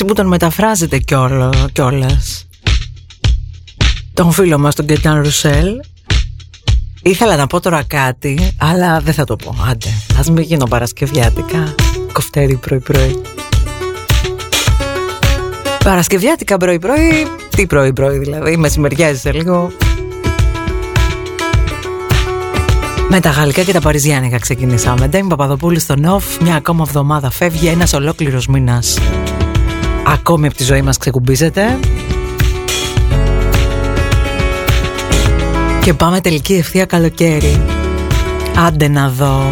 εσύ που τον μεταφράζετε κιόλα. Τον φίλο μας τον Κεντάν Ρουσέλ. Ήθελα να πω τώρα κάτι Αλλά δεν θα το πω. Άντε ας μην γίνω παρασκευιάτικα. Κοφτέρι πρωί πρωί Παρασκευιάτικα πρωί πρωί Τι πρωί πρωί δηλαδή Μεσημεριάζεσαι λίγο. Με τα γαλλικά και τα παριζιάνικα ξεκινήσαμε. Ντέμι Παπαδοπούλη στο Νοφ, μια ακόμα εβδομάδα φεύγει, ένας ολόκληρος μήνας. Ακόμη από τη ζωή μας ξεκουμπίζετε Και πάμε τελική ευθεία καλοκαίρι. Άντε να δω.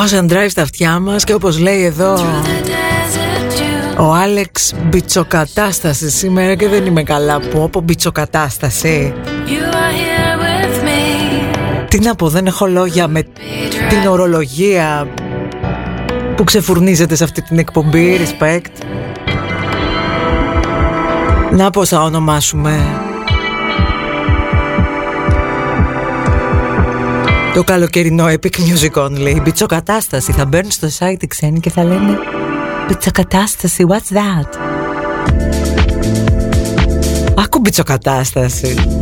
Ocean Drive στα αυτιά μας και όπως λέει εδώ ο Άλεξ μπιτσοκατάστασης σήμερα και δεν είμαι καλά που από μπιτσοκατάσταση. Τι να πω δεν έχω λόγια με την ορολογία που ξεφουρνίζεται σε αυτή την εκπομπή Respect. Να πως θα ονομάσουμε Το καλοκαιρινό Epic Music Only. Η μπιτσοκατάσταση. Θα μπαίνουν στο site οι ξένοι και θα λένε Μπιτσοκατάσταση, what's that? Άκου μπιτσοκατάσταση.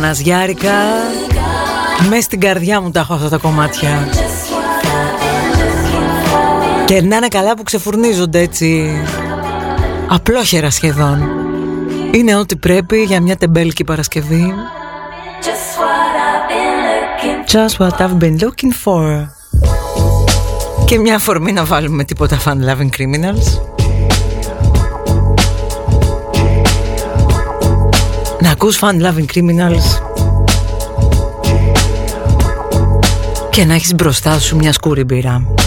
γοναζιάρικα Μες στην καρδιά μου τα έχω αυτά τα κομμάτια. Και να είναι καλά που ξεφουρνίζονται έτσι. Απλόχερα σχεδόν. Είναι ό,τι πρέπει για μια τεμπέλικη Παρασκευή. Just what I've been looking for. Και μια φορμή να βάλουμε τίποτα fun loving criminals. Να ακούς Fun Loving Criminals. Και να έχεις μπροστά σου μια σκούρη μπύρα.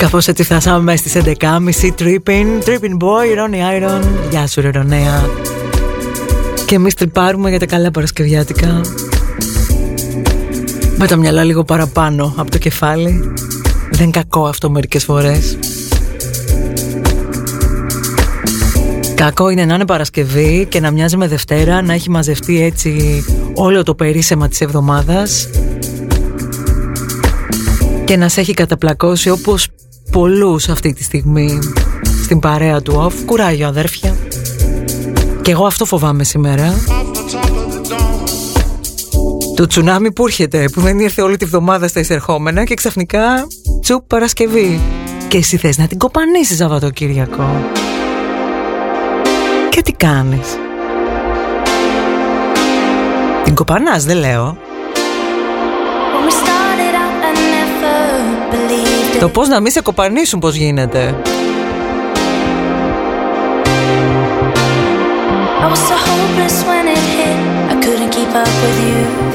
Κάπως έτσι φτάσαμε μέσα στις 11.30 Tripping, Tripping Boy, Ronnie Iron. Γεια σου ρε Ρονέα. Και εμείς τρυπάρουμε για τα καλά Παρασκευιάτικα. Με τα μυαλά λίγο παραπάνω από το κεφάλι. Δεν είναι κακό αυτό μερικές φορές. Κακό είναι να είναι Παρασκευή και να μοιάζει με Δευτέρα, να έχει μαζευτεί έτσι όλο το περίσσεμα της εβδομάδας. Και να σε έχει καταπλακώσει όπως πολλούς αυτή τη στιγμή στην παρέα του off. Κουράγιο αδέρφια. Και εγώ αυτό φοβάμαι σήμερα. Το τσουνάμι που έρχεται, που δεν ήρθε όλη τη βδομάδα στα εισερχόμενα και ξαφνικά τσουπ Παρασκευή. Και εσύ θες να την κοπανίσεις Σαββατοκύριακο. Και τι κάνεις; Την κοπανάς δεν λέω. Το πώς να μην σε κοπανίσουν πώς γίνεται. I was so hopeless when it hit. I couldn't keep up with you.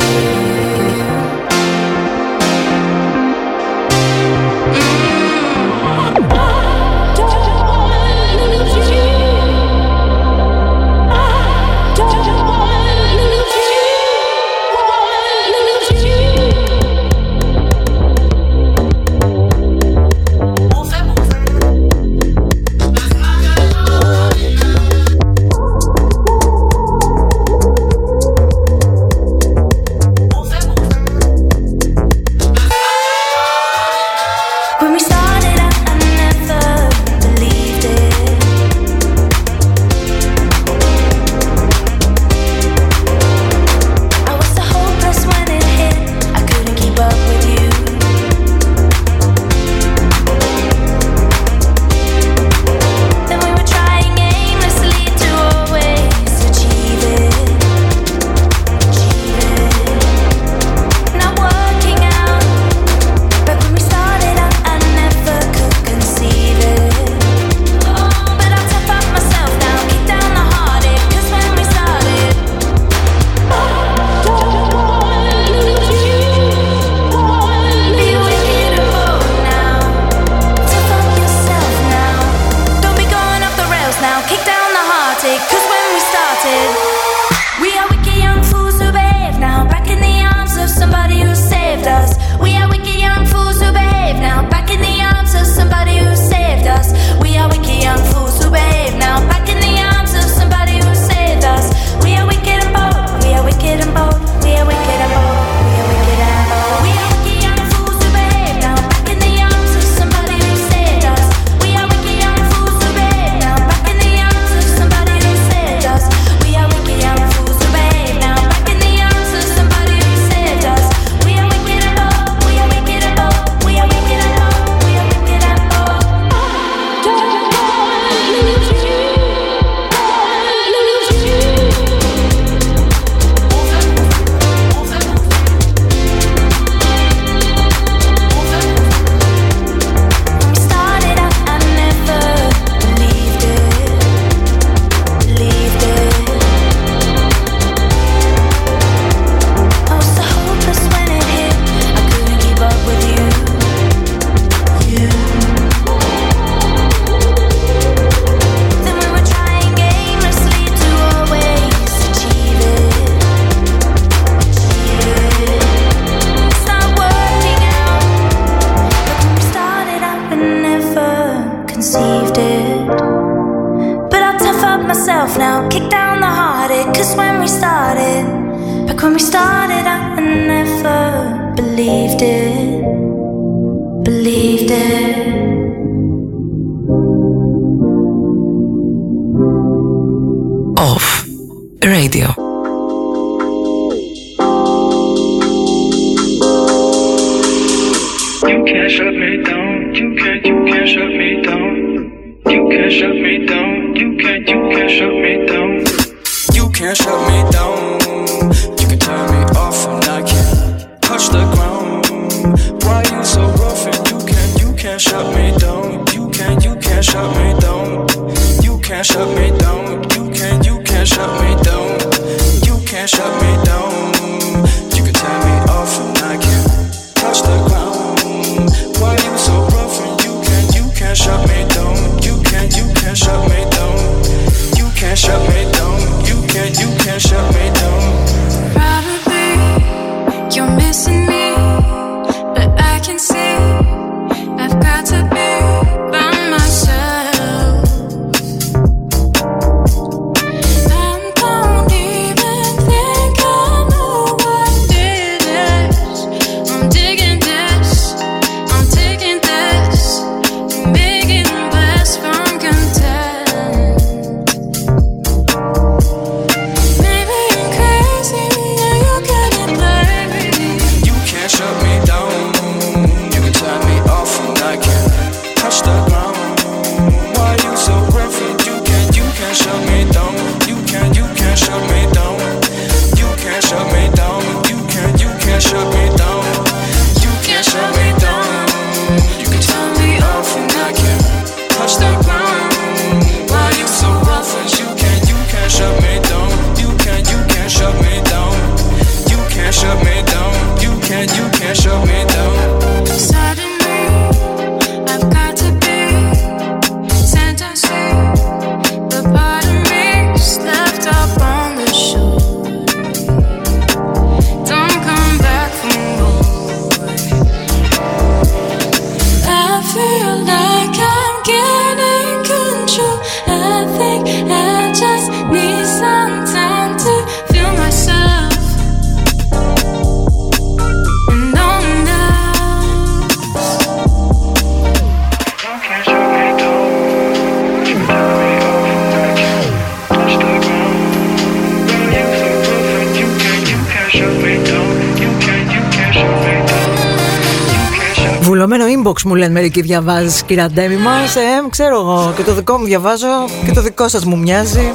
Μου λένε μερικοί διαβάζεις κυρία Ντέμι μας ε, Ξέρω εγώ και το δικό μου διαβάζω και το δικό σας μου μοιάζει.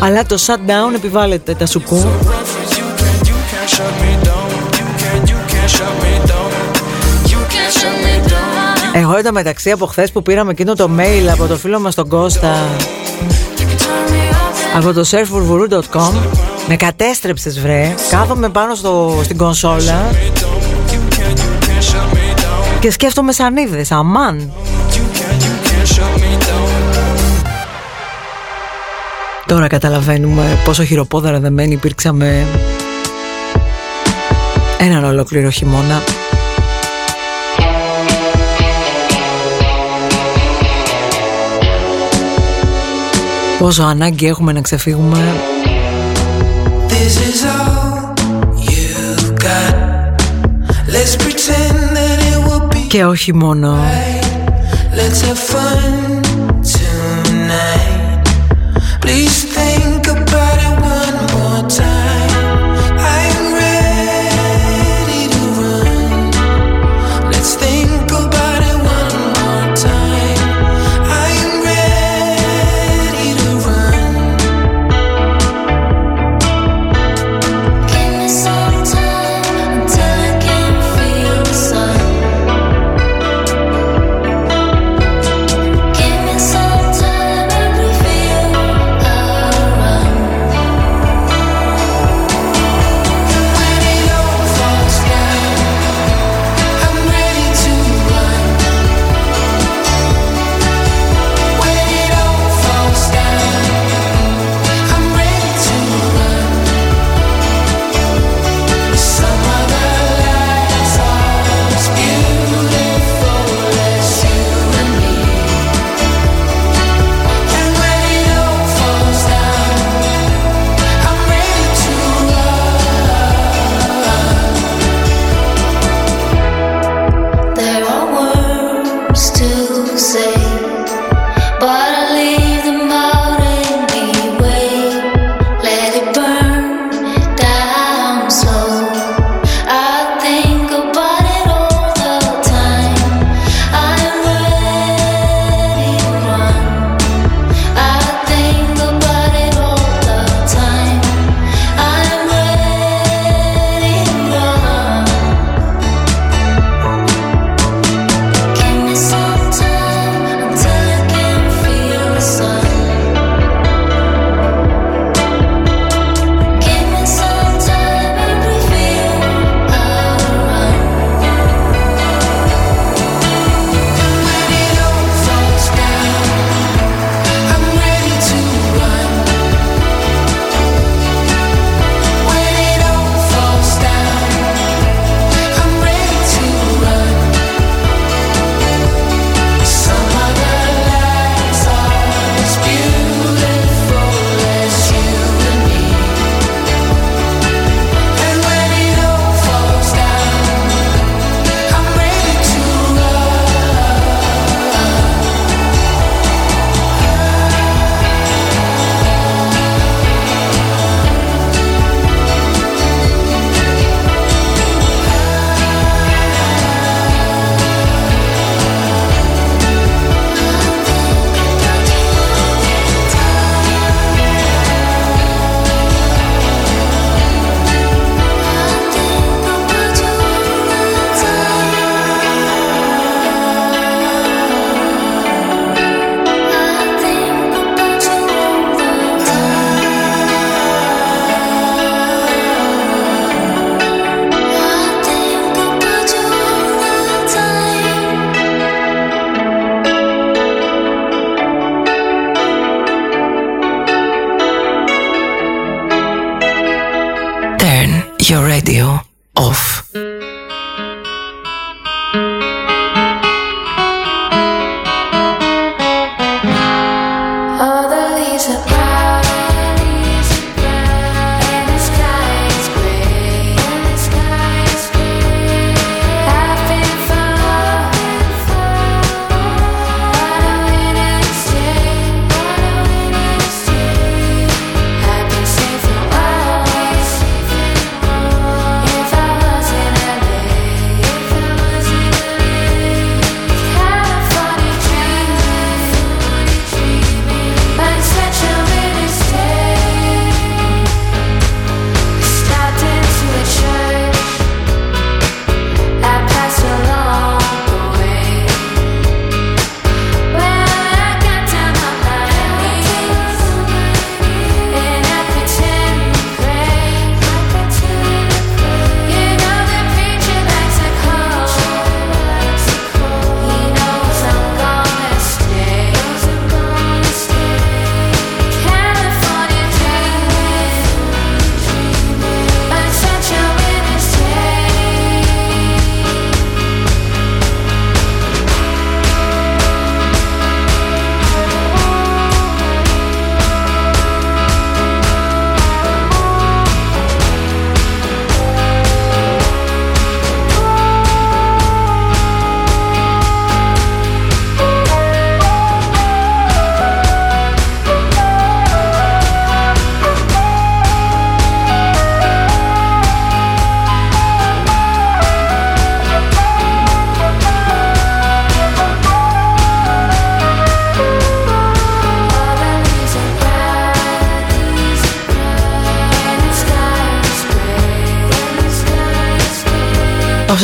Αλλά το shutdown επιβάλλεται τα σουκού. Εγώ ήταν μεταξύ από χθες που πήραμε εκείνο το mail από το φίλο μας τον Κώστα από το surfurvuru.com με κατέστρεψες βρε. Κάθομαι πάνω στο, στην κονσόλα και σκέφτομαι σαν είδες, αμάν. Τώρα καταλαβαίνουμε πόσο χειροπόδαρα δεμένοι υπήρξαμε έναν ολόκληρο χειμώνα. Πόσο ανάγκη έχουμε να ξεφύγουμε. This is και όχι μόνο. Let's have fun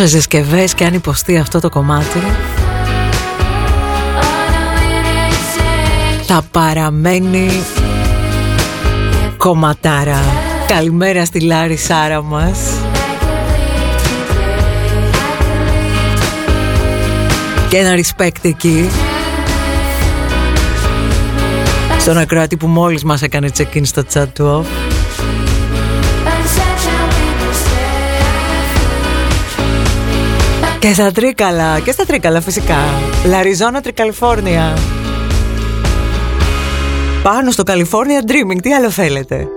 Όσες συσκευέ και αν υποστεί αυτό το κομμάτι. Θα παραμένει κομματάρα. Καλημέρα στη Λάρη Σάρα μας. Και ένα respect εκεί. Στον ακροατή που μόλις μας έκανε check-in στο chat του off Και στα Τρίκαλα, και στα Τρίκαλα φυσικά. Λαριζόνα, Τρικαλιφόρνια. Πάνω στο California Dreaming, τι άλλο θέλετε;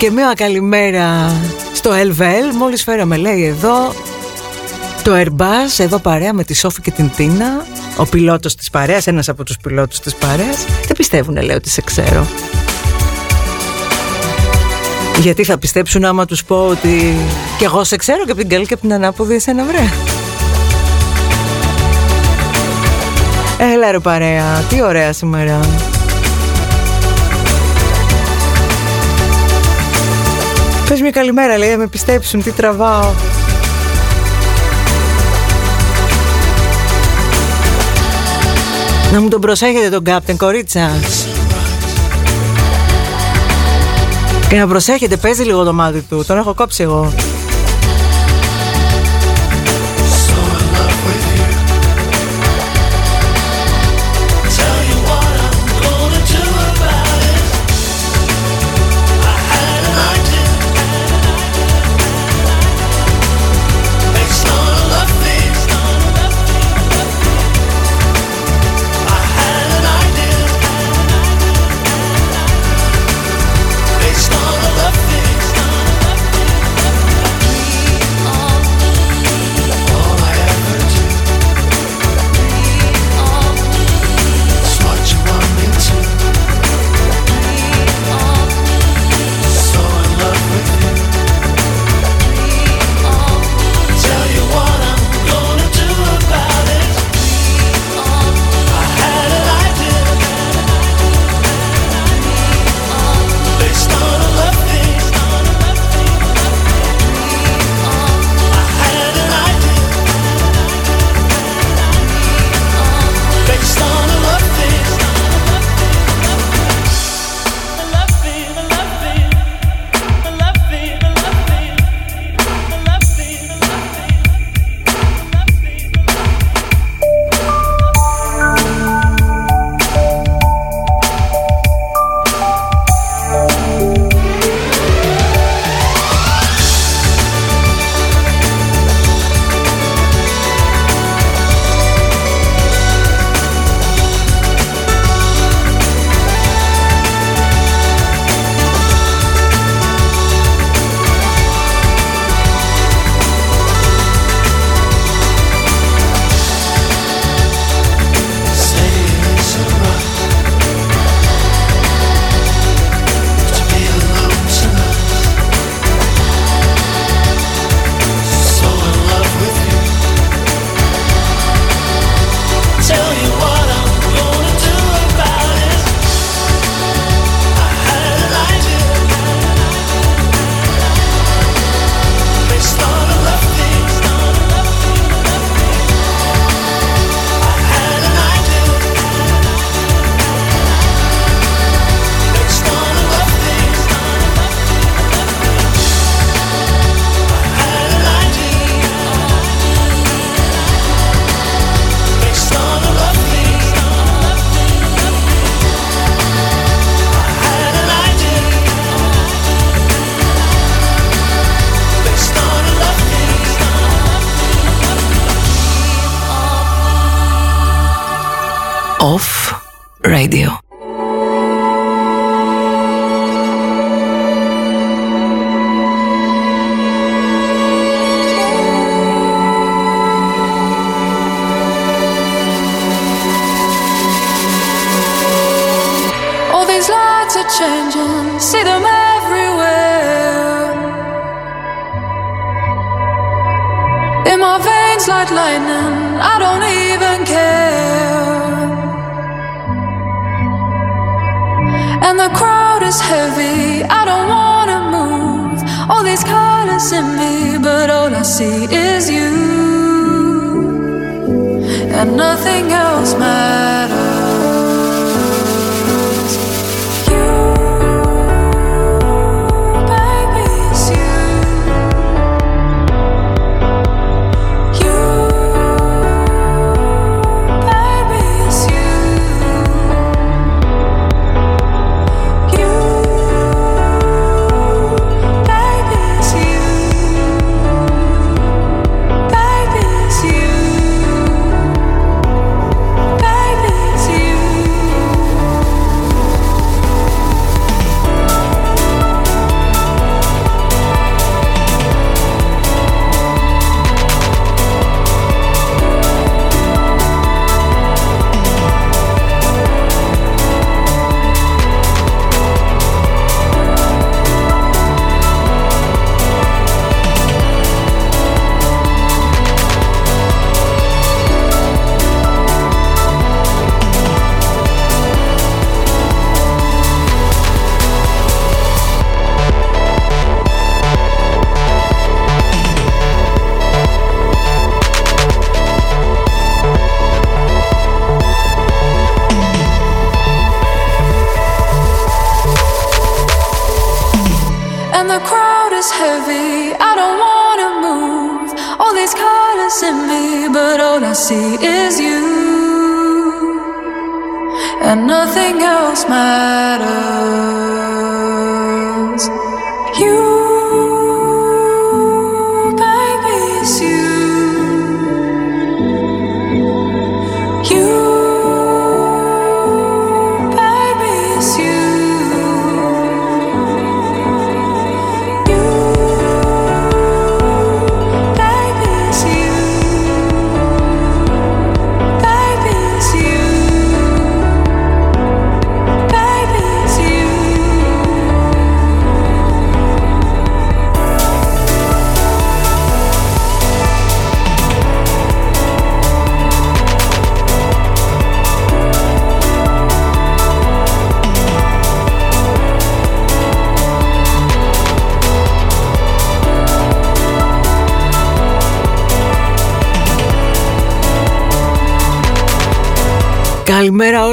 Λοιπόν, και μία καλημέρα στο LVL. Μόλις φέραμε, λέει εδώ, το Airbus, εδώ παρέα με τη Σόφη και την Τίνα. Ο πιλότος της παρέας, ένας από τους πιλότους της παρέας. Δεν πιστεύουνε, λέει, ότι σε ξέρω. Γιατί θα πιστέψουν άμα τους πω ότι και εγώ σε ξέρω και από την καλή και από την ανάποδη εσένα βρε. Έλα ρε παρέα, τι ωραία σήμερα. Πες μια καλημέρα λέει, να με πιστέψουν τι τραβάω. Να μου τον προσέχετε τον κάπτεν κορίτσα. Και να προσέχετε, παίζει λίγο το μάτι του. Τον έχω κόψει εγώ.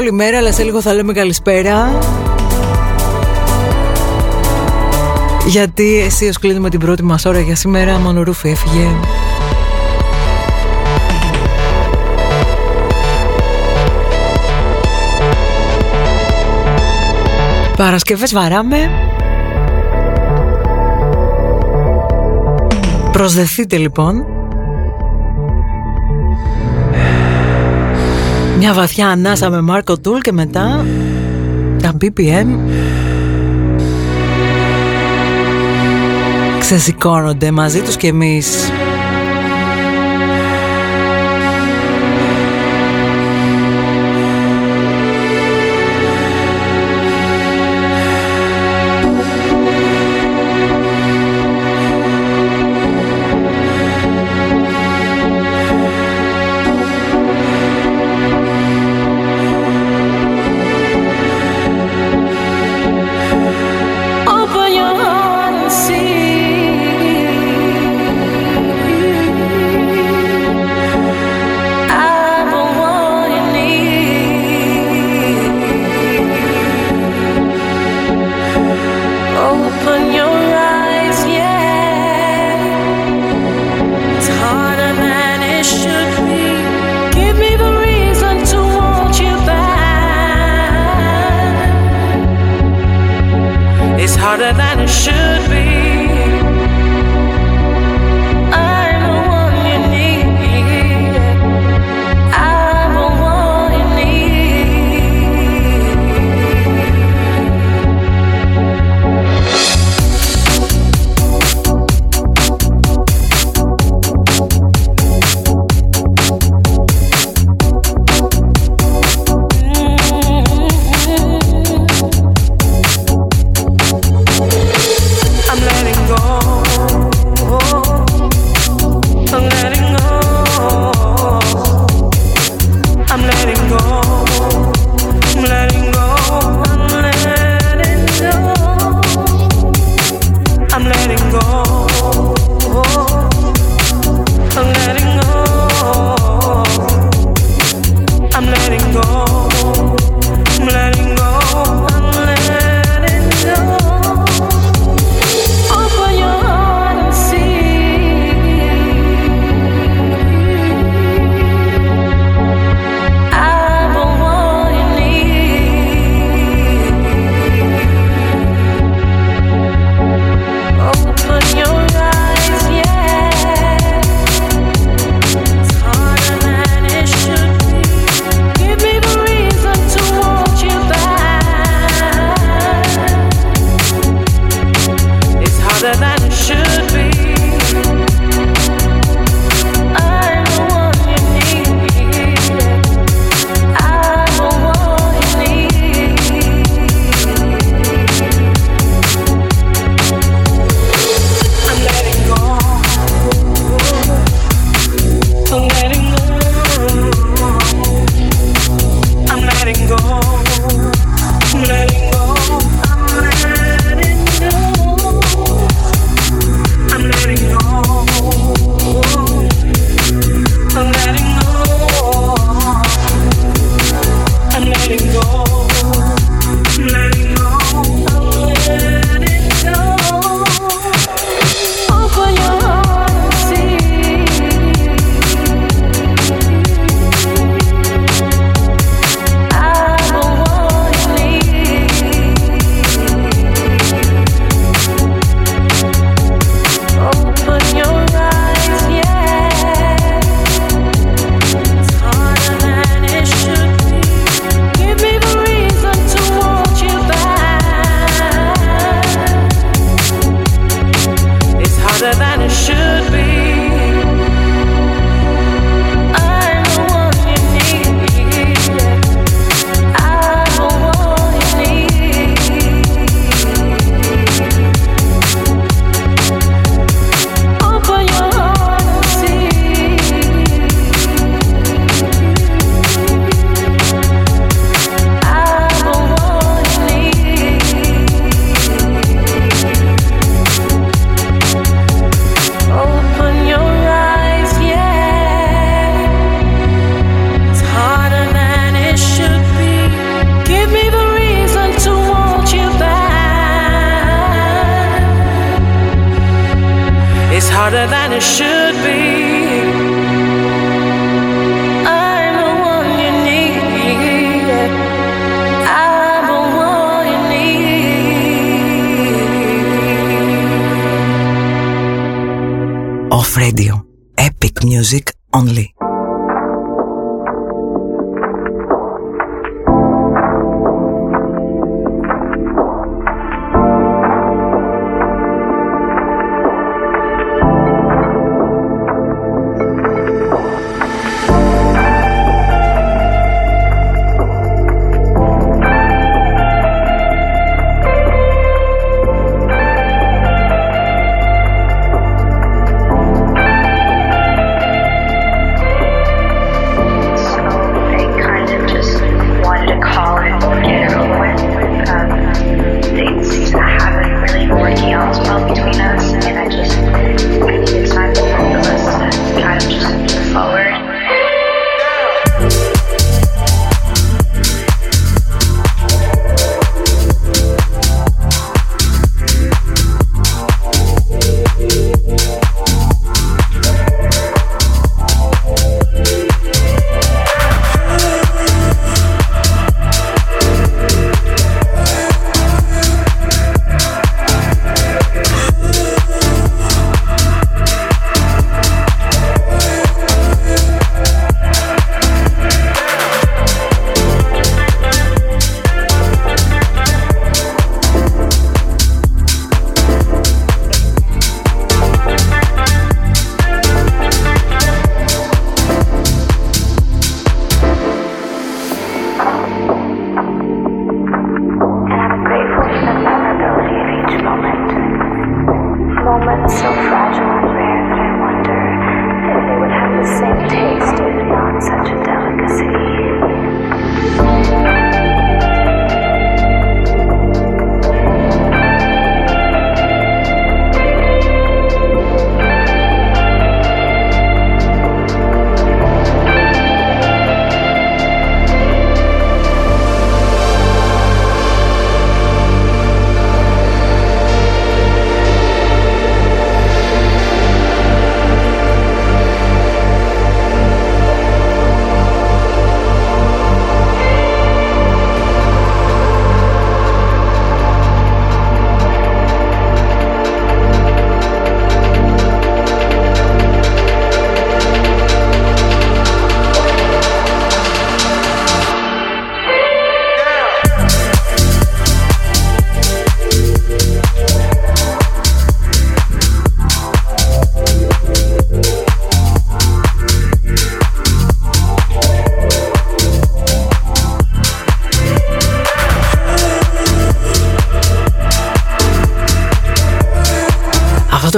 Όλη μέρα, αλλά σε λίγο θα λέμε καλησπέρα. Γιατί εσύ ως κλείνουμε την πρώτη μας ώρα για σήμερα, μόνο Ρούφι έφυγε. Παρασκευές βαράμε. Προσδεθείτε λοιπόν. Μια βαθιά ανάσα με Μάρκο Τούλ και μετά τα BPM ξεσηκώνονται μαζί τους και εμείς. harder than it should be. Το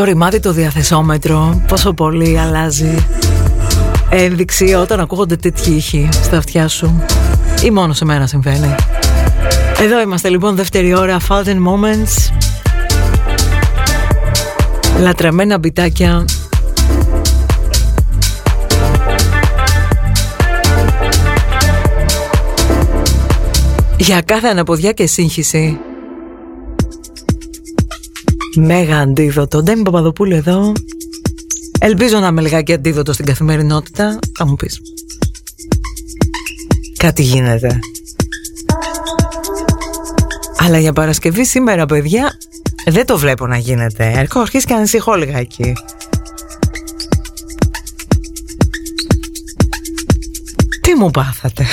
ρημάτι το διαθεσόμετρο. Πόσο πολύ αλλάζει ένδειξη όταν ακούγονται τέτοιοι ήχοι στα αυτιά σου. Ή μόνο σε μένα συμβαίνει. Εδώ είμαστε λοιπόν δεύτερη ώρα Fountain Moments. Λατρεμένα μπιτάκια. Για κάθε αναποδιά και σύγχυση Μέγα αντίδοτο. Ντέμι Παπαδοπούλου εδώ. Ελπίζω να είμαι λιγάκι αντίδοτο στην καθημερινότητα. Θα μου πεις. Κάτι γίνεται. Αλλά για Παρασκευή σήμερα, παιδιά, δεν το βλέπω να γίνεται. Έρχομαι αρχίσει και ανησυχώ λιγάκι. Τι μου πάθατε;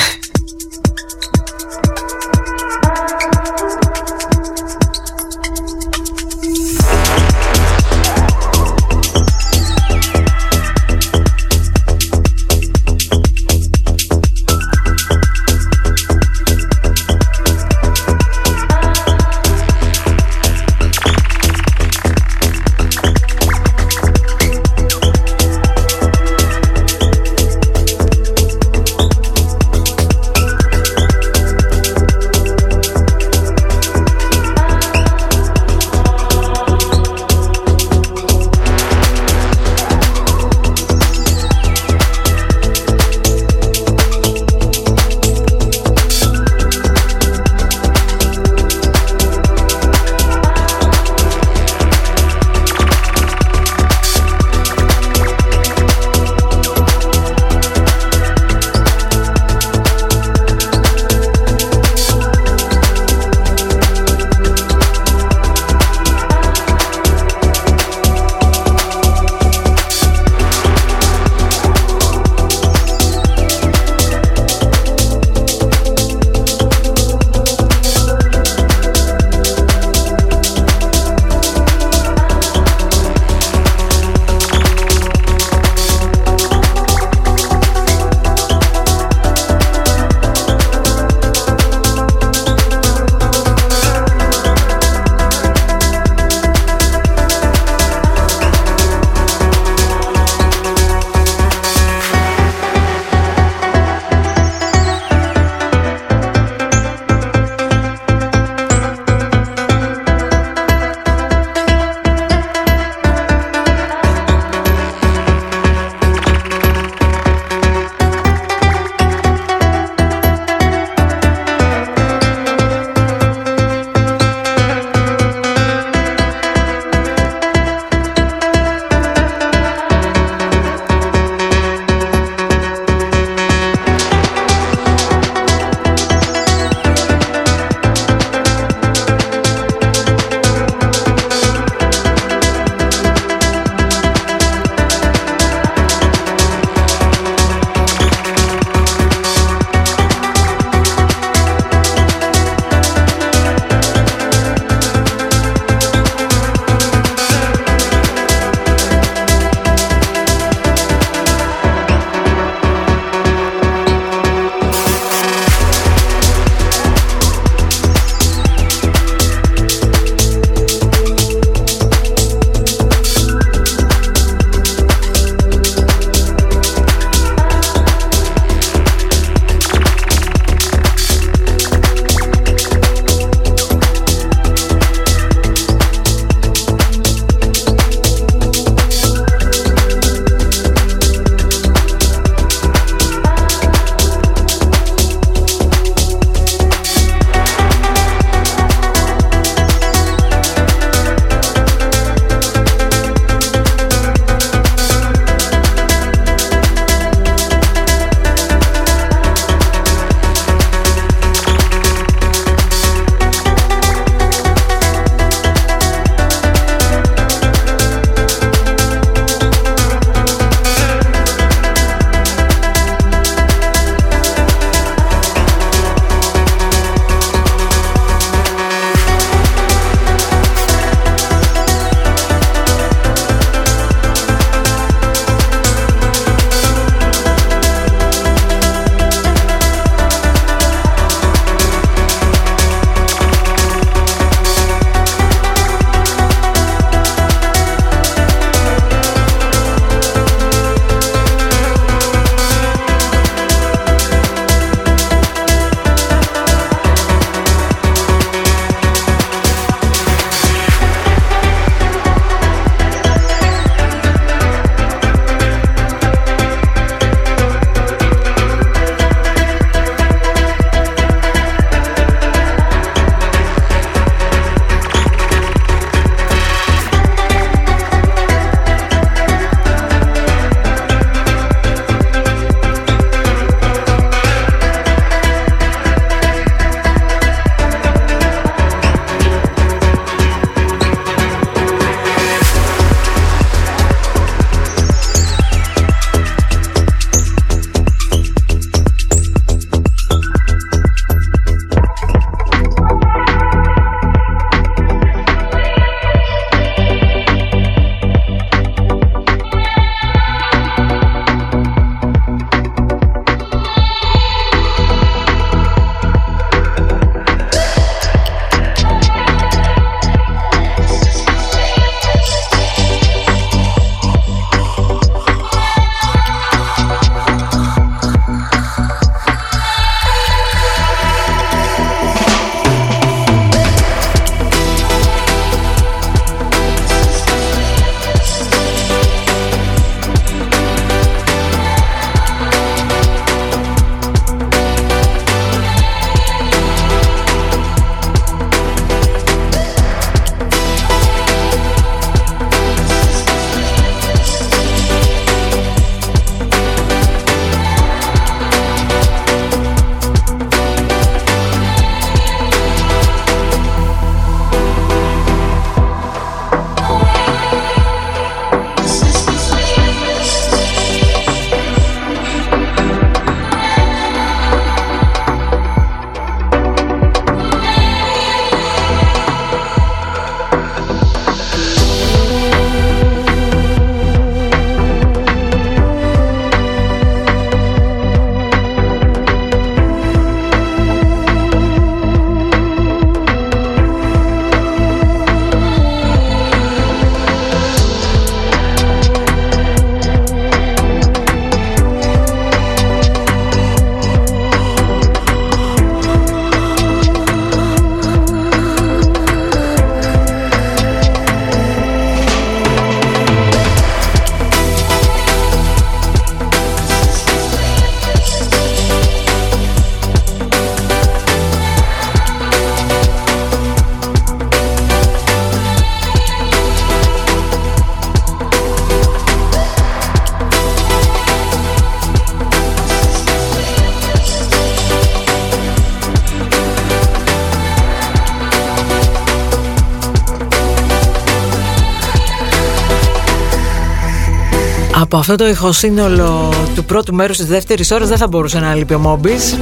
Από αυτό το ηχοσύνολο του πρώτου μέρους της δεύτερης ώρας δεν θα μπορούσε να λείπει ο Μόμπης.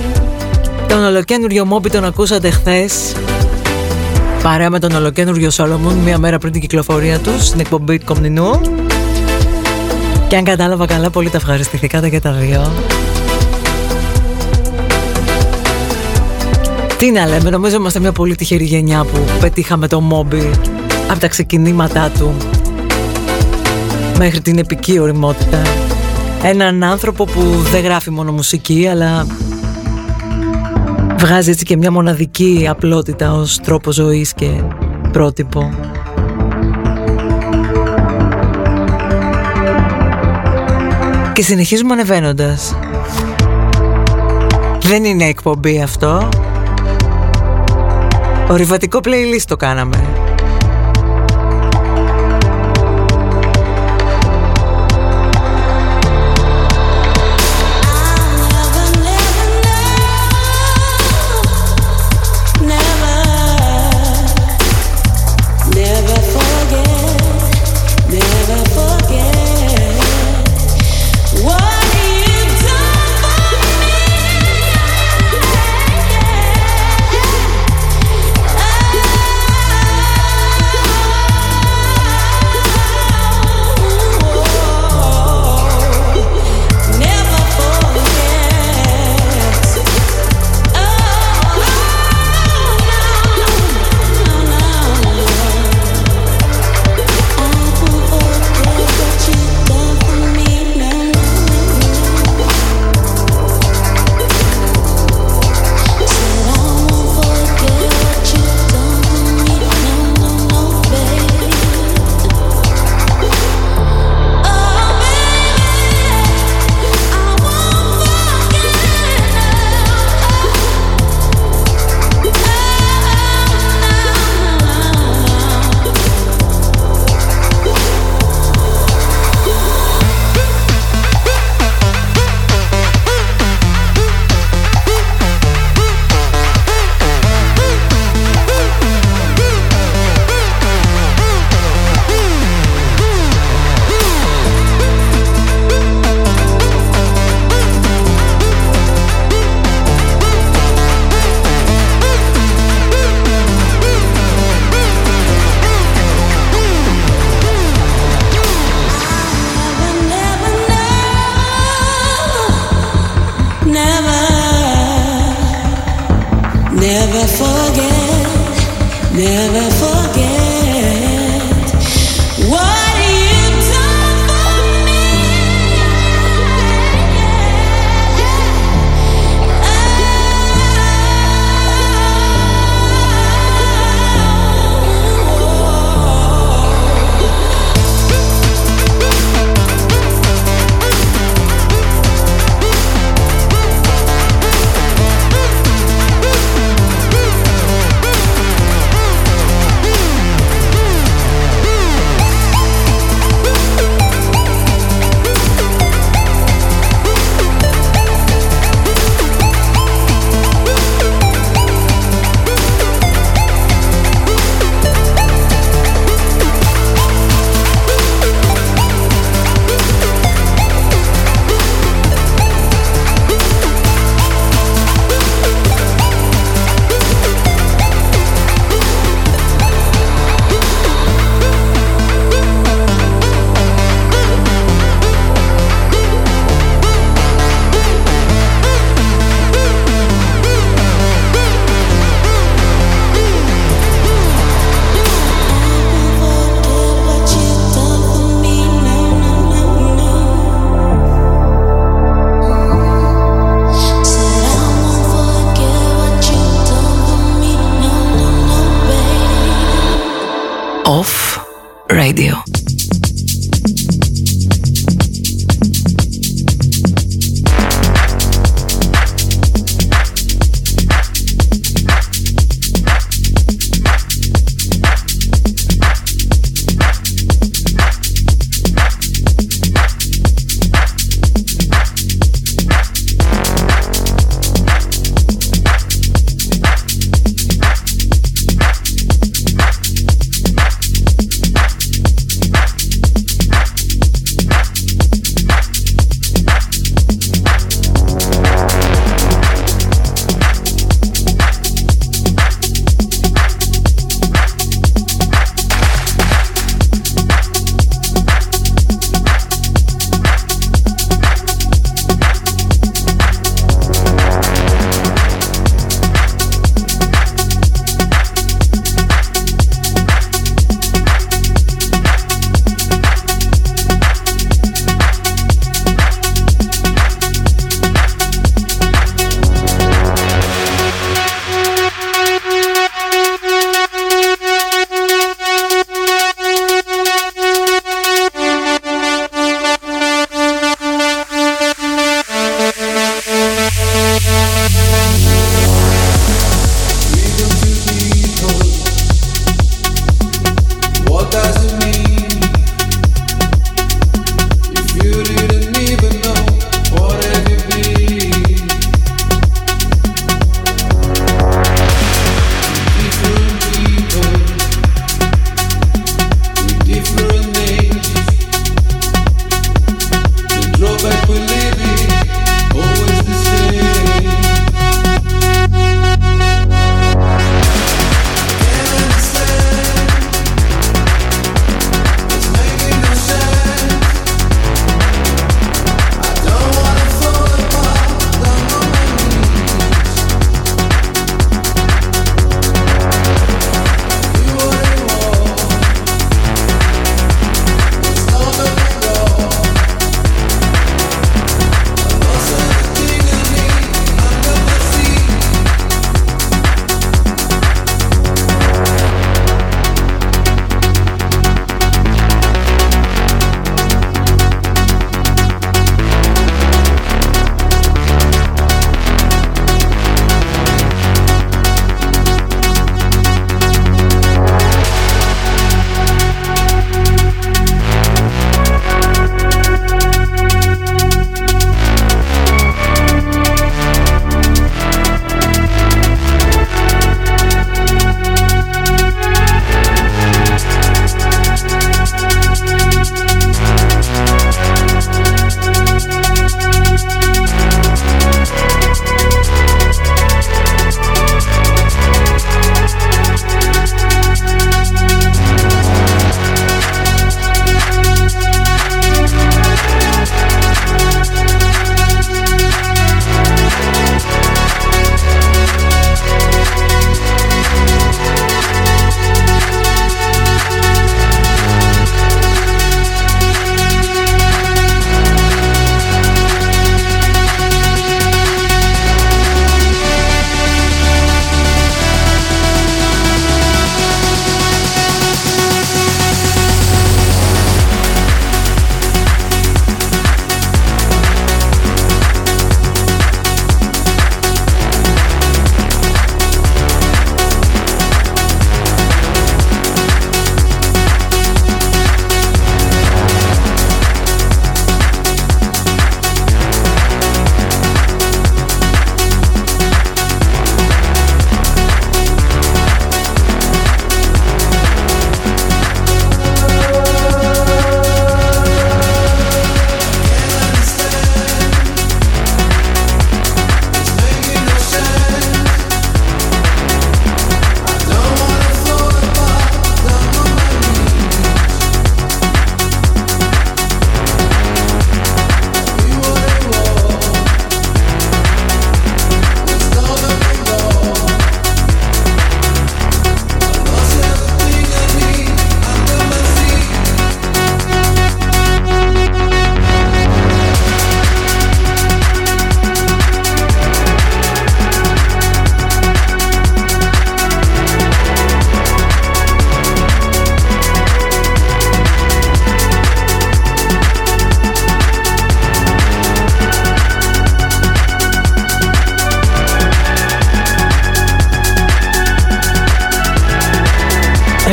Τον ολοκένουργιο Μόμπι τον ακούσατε χθες παρέα με τον ολοκένουργιο Σόλομον μία μέρα πριν την κυκλοφορία τους στην εκπομπή Κομνηνού. Και αν κατάλαβα καλά, πολύ τα ευχαριστηθήκατε και τα δύο. Τι να λέμε, νομίζω είμαστε μια πολύ τυχερή γενιά που πετύχαμε το Μόμπι από τα ξεκινήματά του μέχρι την επική οριμότητα. Έναν άνθρωπο που δεν γράφει μόνο μουσική, αλλά βγάζει έτσι και μια μοναδική απλότητα ως τρόπο ζωής και πρότυπο. Και συνεχίζουμε ανεβαίνοντας. Δεν είναι εκπομπή αυτό. Ορειβατικό playlist το κάναμε.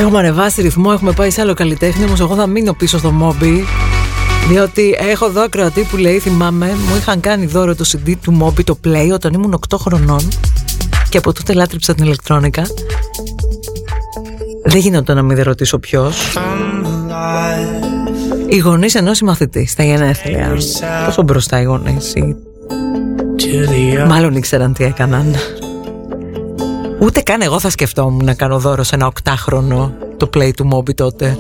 Έχουμε ανεβάσει ρυθμό, έχουμε πάει σε άλλο καλλιτέχνη, όμως εγώ θα μείνω πίσω στο Moby διότι έχω εδώ ακροατή που λέει, θυμάμαι, μου είχαν κάνει δώρο το CD του Moby το Play όταν ήμουν 8 χρονών και από τότε λάτρεψα την ηλεκτρόνικα. Δεν γίνεται να μην ρωτήσω ποιος. Οι γονείς ενός συμμαθητής στα γενέθλια. Πόσο μπροστά οι γονείς. Μάλλον ήξεραν τι έκαναν. Ούτε κανένα θα σκεφτόμουν να κάνω δώρο σε ένα οκτάχρονο το πλέι του μόλι τότε.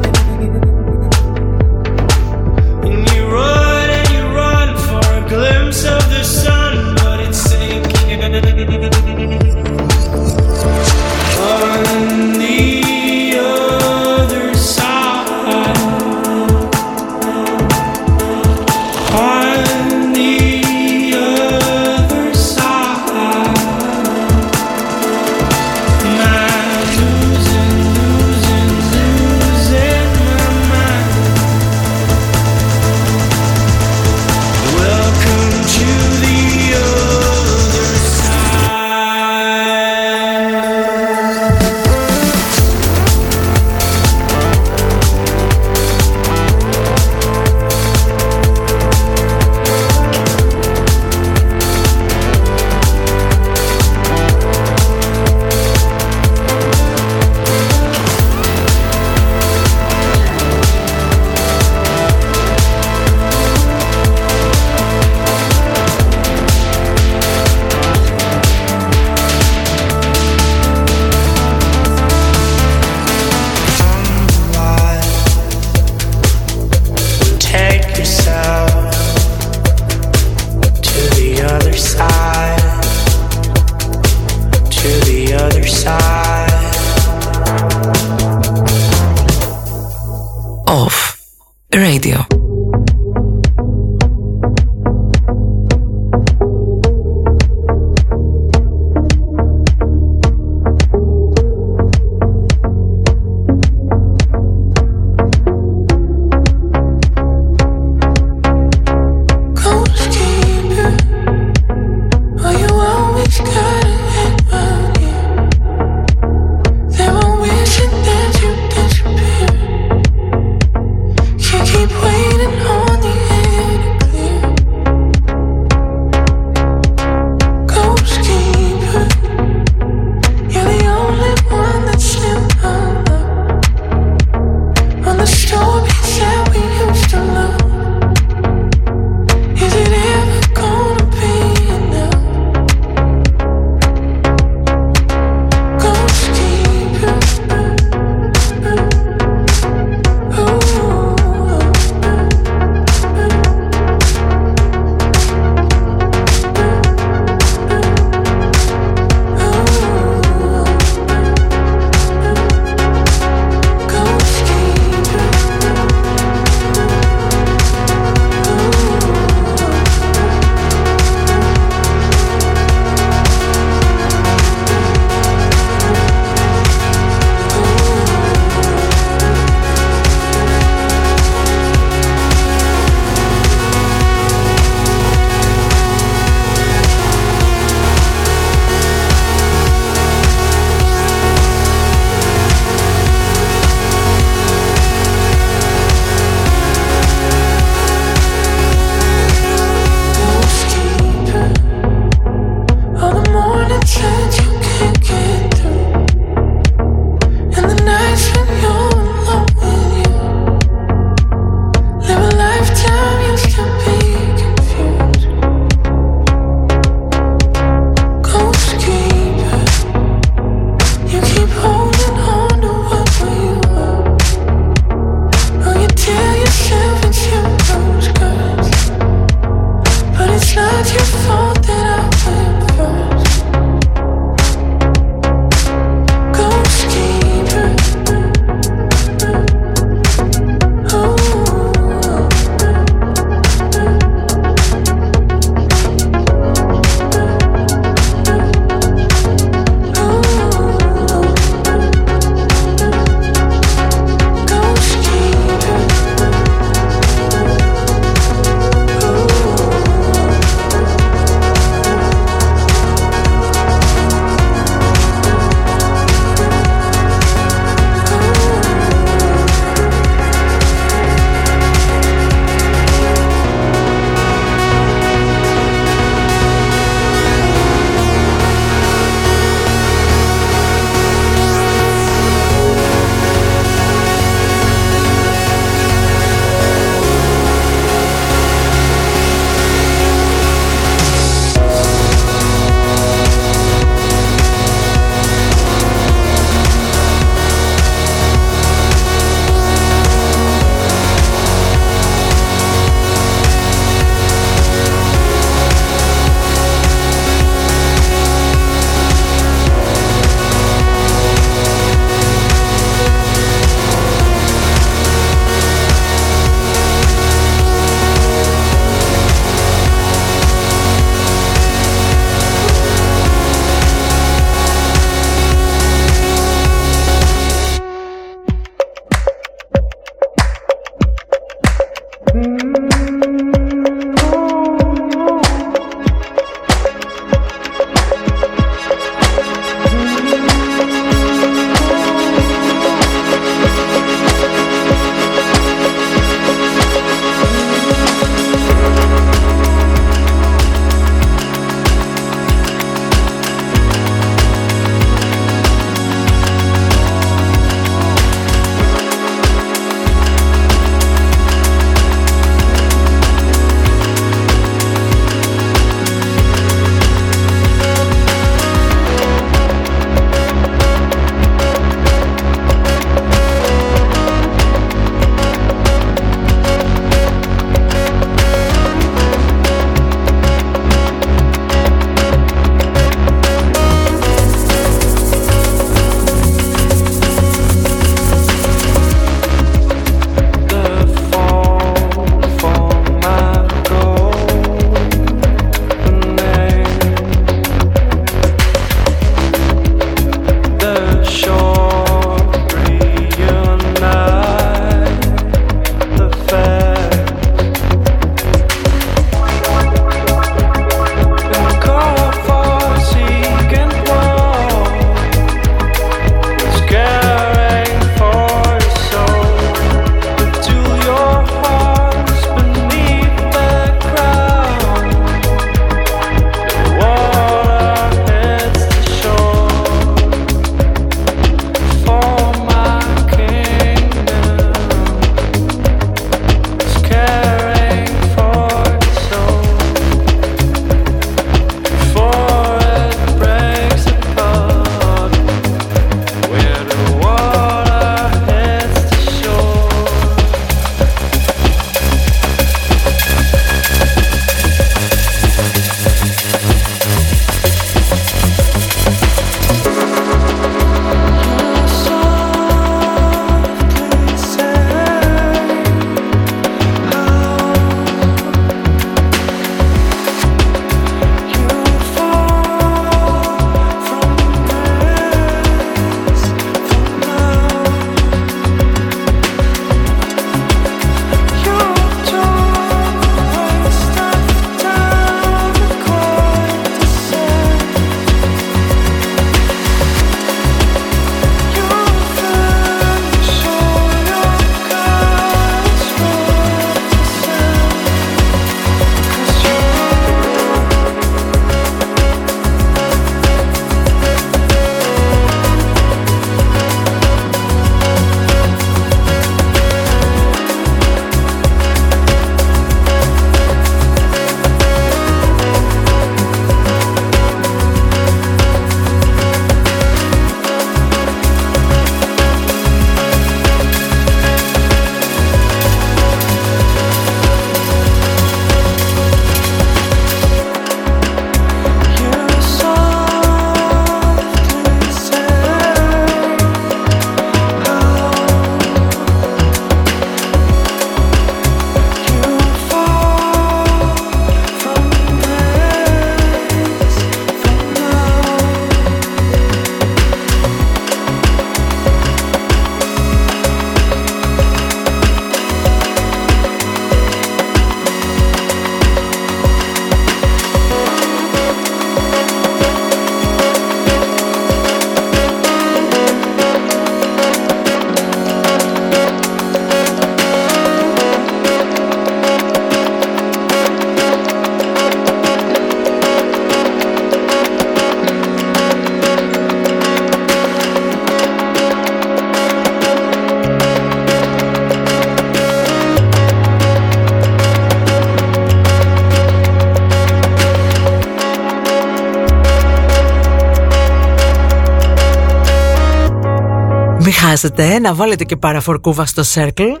Χάσετε να βάλετε και παραφορκούβα στο Circle.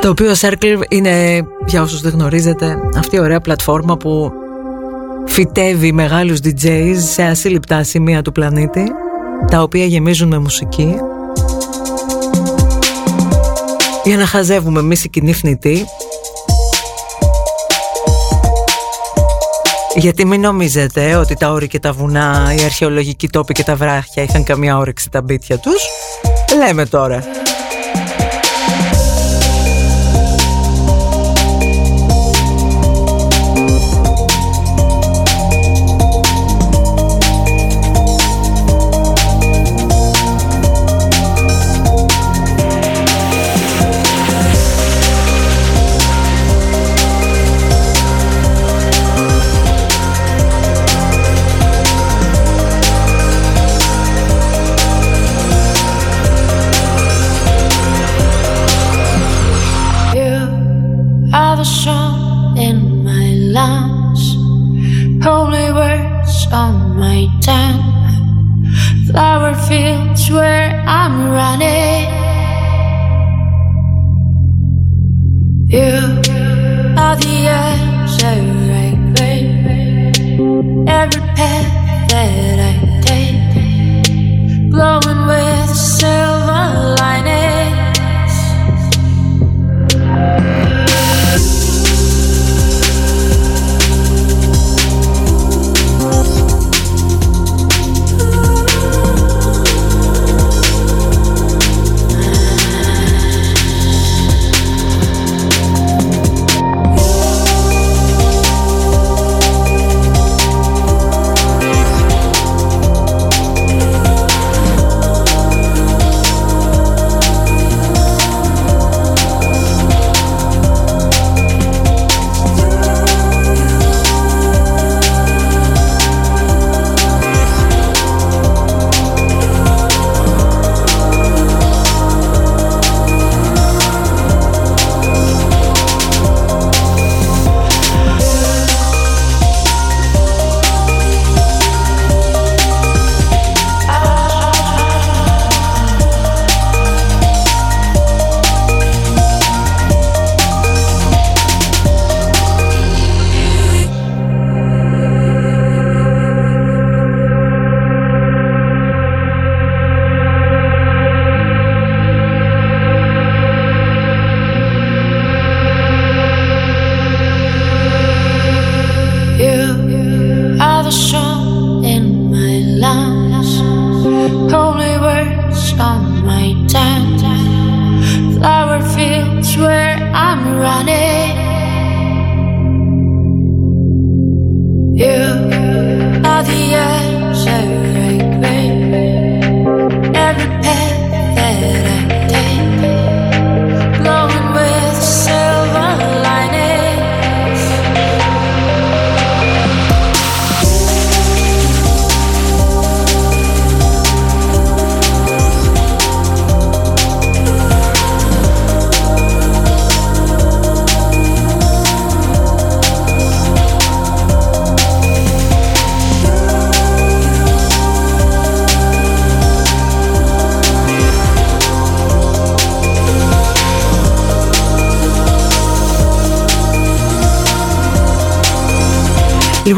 Το οποίο Circle είναι, για όσους δεν γνωρίζετε, αυτή η ωραία πλατφόρμα που φυτεύει μεγάλους DJs σε ασύλληπτα σημεία του πλανήτη τα οποία γεμίζουν με μουσική. Για να χαζεύουμε εμείς οι κοινοί Γιατί μην νομίζετε ότι τα όρη και τα βουνά, οι αρχαιολογικοί τόποι και τα βράχια είχαν καμία όρεξη τα μπίτια τους; Λέμε τώρα.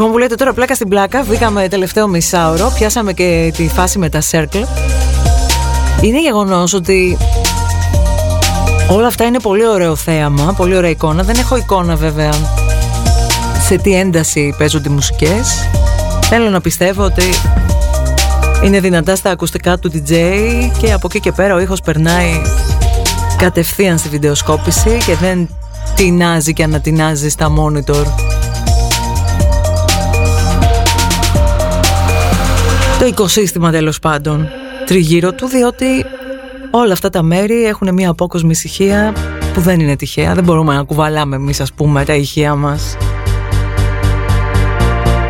Λοιπόν, που λέτε τώρα πλάκα στην πλάκα, βγήκαμε τελευταίο μισάωρο, πιάσαμε και τη φάση με τα Circle. Είναι γεγονός ότι όλα αυτά είναι πολύ ωραίο θέαμα, πολύ ωραία εικόνα. Δεν έχω εικόνα βέβαια σε τι ένταση παίζονται οι μουσικές. Θέλω να πιστεύω ότι είναι δυνατά στα ακουστικά του DJ και από εκεί και πέρα ο ήχος περνάει κατευθείαν στη βιντεοσκόπηση και δεν τεινάζει και ανατινάζει στα monitor το οικοσύστημα τέλος πάντων. Τριγύρω του διότι όλα αυτά τα μέρη έχουν μια απόκοσμη ησυχία που δεν είναι τυχαία. Δεν μπορούμε να κουβαλάμε εμείς ας πούμε τα ηχεία μας.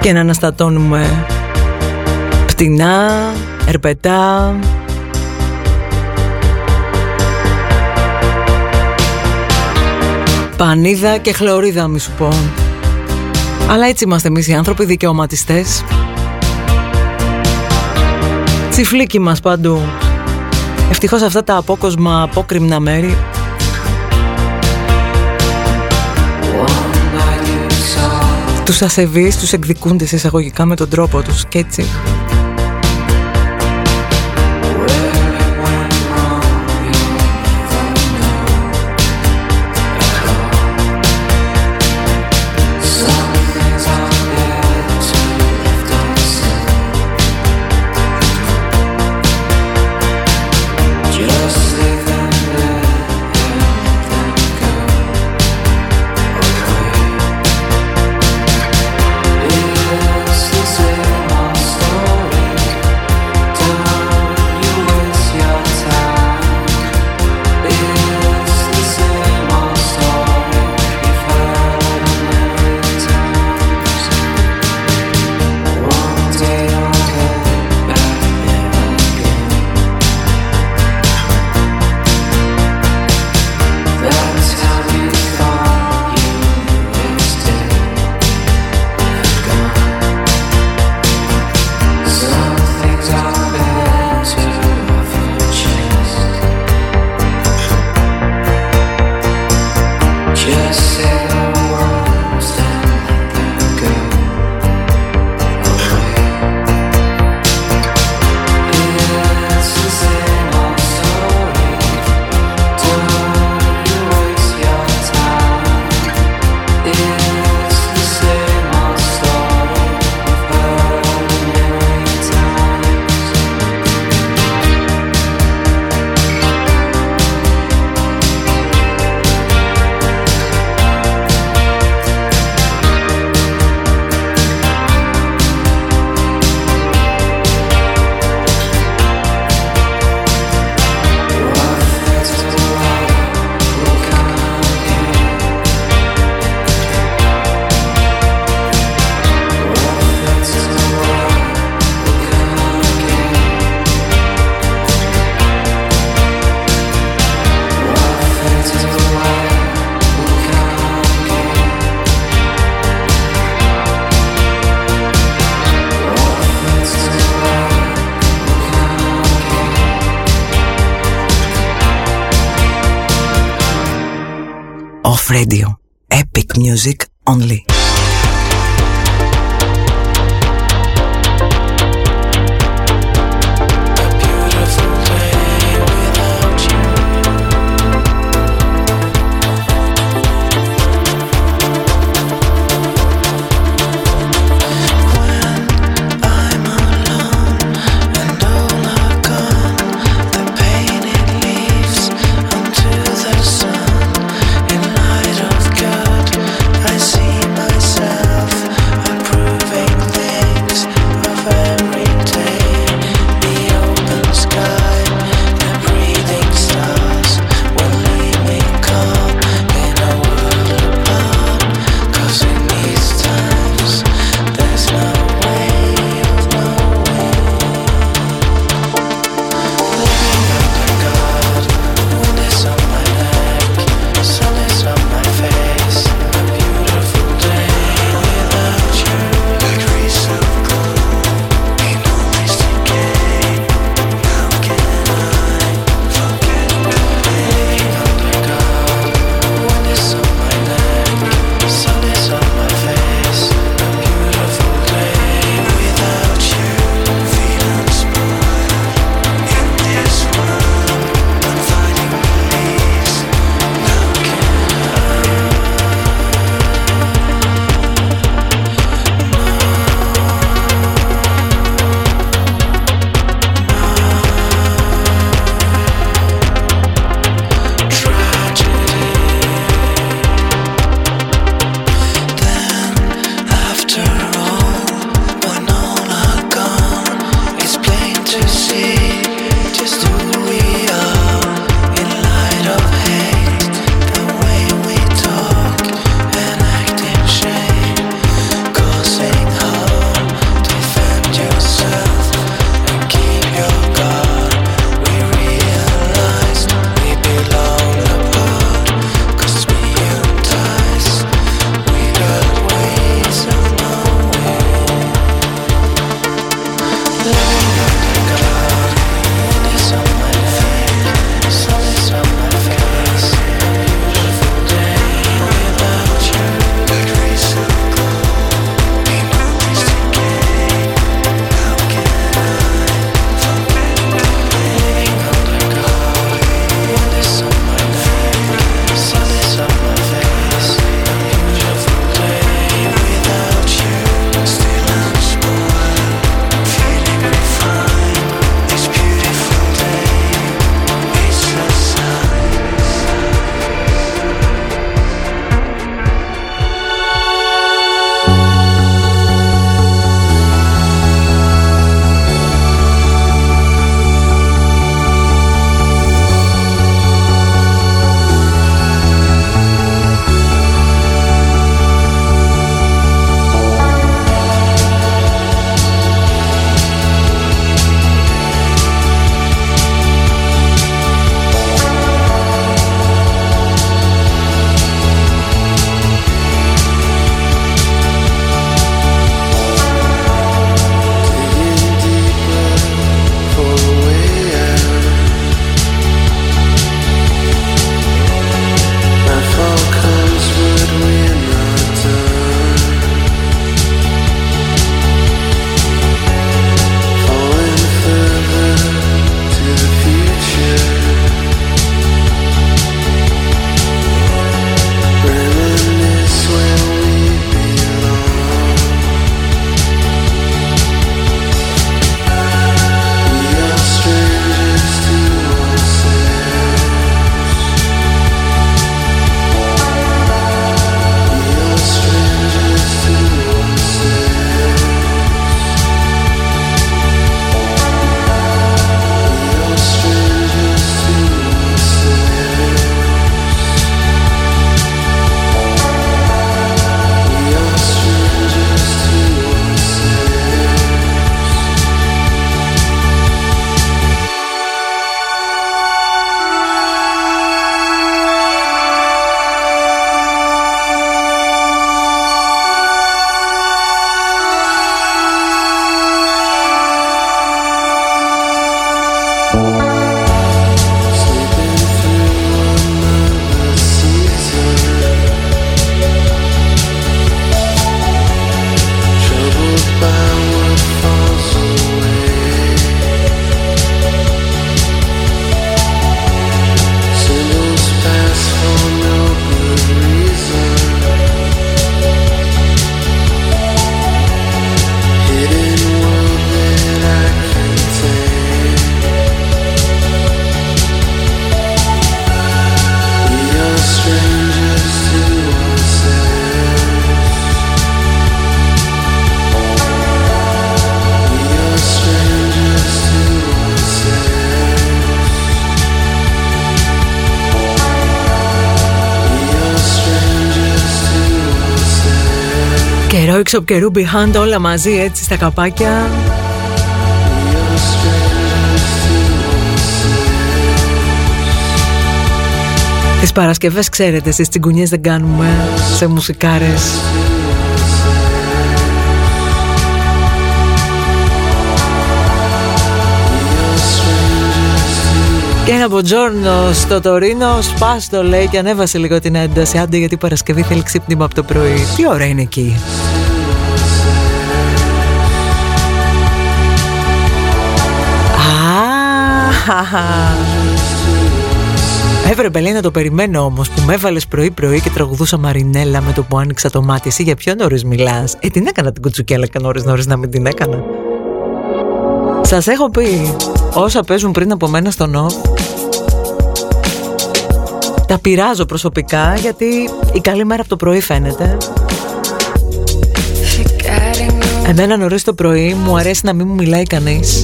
Και να αναστατώνουμε πτηνά, ερπετά. Πανίδα και χλωρίδα μη σου πω. Αλλά έτσι είμαστε εμείς οι άνθρωποι δικαιωματιστές Τσιφλίκι μας παντού. Ευτυχώς αυτά τα απόκοσμα απόκριμνα μέρη. Τους ασεβείς τους εκδικούνται σε εισαγωγικά με τον τρόπο τους και έτσι Ρόιξοπ και Ρούμπι Χάντ όλα μαζί έτσι στα καπάκια Τις Παρασκευές ξέρετε, στις τσιγκουνιές δεν κάνουμε σε μουσικάρες Και ένα Μποτζόρνο στο Τωρίνο, σπάστο λέει και ανέβασε λίγο την ένταση. Άντε γιατί Παρασκευή θέλει ξύπνημα από το πρωί. Τι ώρα είναι εκεί; Έβρε λέει να το περιμένω όμως που με έβαλες πρωί πρωί και τραγουδούσα Μαρινέλα με το που άνοιξα το μάτι. Εσύ για ποιο νωρίς μιλάς. Ε την έκανα την κουτσουκέλα και νωρίς νωρίς να μην την έκανα. Σας έχω πει όσα παίζουν πριν από μένα στο νοφ τα πειράζω προσωπικά γιατί η καλή μέρα από το πρωί φαίνεται. Εμένα νωρίς το πρωί μου αρέσει να μην μου μιλάει κανείς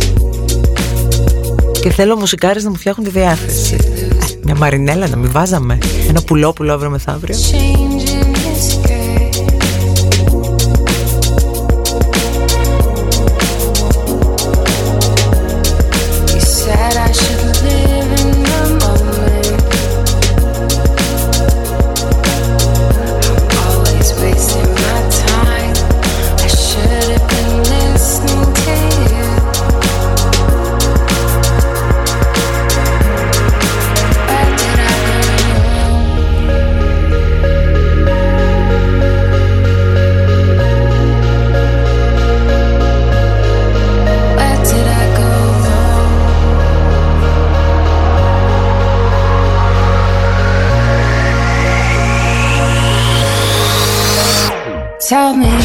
Και θέλω μουσικάρες να μου φτιάχνουν τη διάθεση. Ε, Μια μαρινέλα να μην βάζαμε. Ένα πουλόπουλο αύριο μεθαύριο Tell me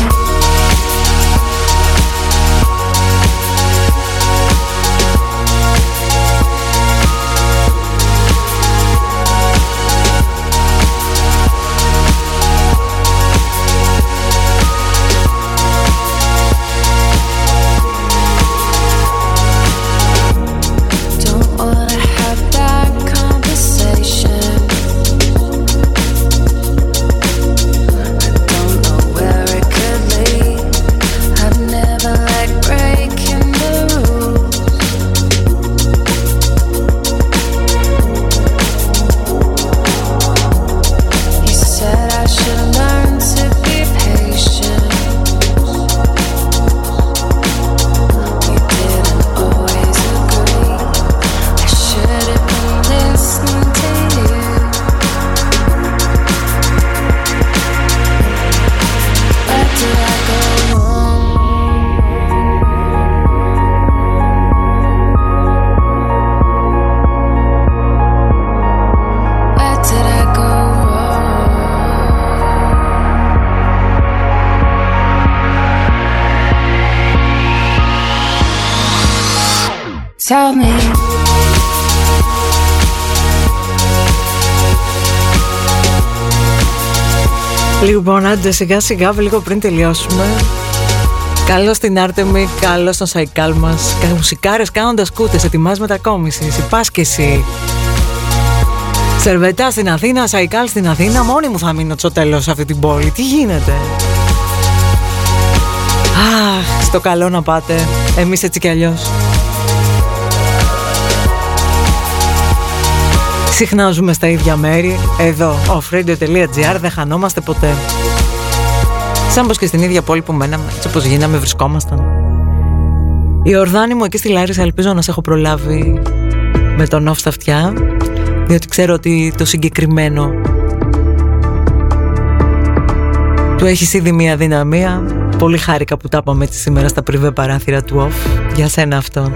σιγά σιγά λίγο πριν τελειώσουμε. Καλώς στην Άρτεμι, καλώς στον Σαϊκάλ μας. Μουσικάρες κάνοντας κούτες, ετοιμά μετακόμισης. Πα και εσύ. Σερβετά στην Αθήνα, Σαϊκάλ στην Αθήνα. Μόνη μου θα μείνω στο τέλος σε αυτή την πόλη. Τι γίνεται; Αχ, στο καλό να πάτε. Εμείς έτσι κι αλλιώς. Συχνά ζούμε στα ίδια μέρη. Εδώ, offradio.gr, δεν χανόμαστε ποτέ. Σαν πως και στην ίδια πόλη που μέναμε, έτσι όπως γίναμε, βρισκόμασταν. Η ορδάνη μου εκεί στη Λάρισα ελπίζω να σε έχω προλάβει με τον off στα αυτιά, διότι ξέρω ότι το συγκεκριμένο του έχει ήδη μια δυναμία. Πολύ χάρηκα που τα είπαμε έτσι σήμερα στα πριβέ παράθυρα του off. Για σένα αυτό.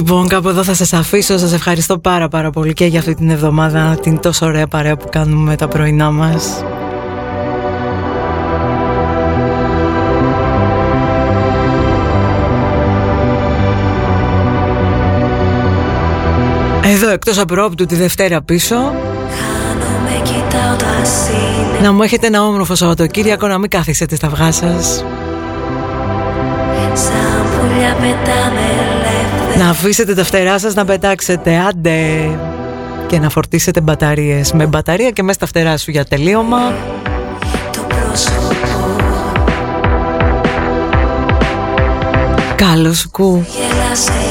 Λοιπόν, κάπου εδώ θα σας αφήσω. Σας ευχαριστώ πάρα πάρα πολύ και για αυτή την εβδομάδα την τόσο ωραία παρέα που κάνουμε τα πρωινά μας. Εδώ εκτός απρόπτου τη Δευτέρα πίσω Να μου έχετε ένα όμορφο Σαββατοκύριακο Να μην κάθισετε στα αυγά σας Να αφήσετε τα φτερά σας να πετάξετε Άντε. Και να φορτίσετε μπαταρίες. Με μπαταρία και μέσα στα φτερά σου για τελείωμα. Το Καλώς κου. Γέλασε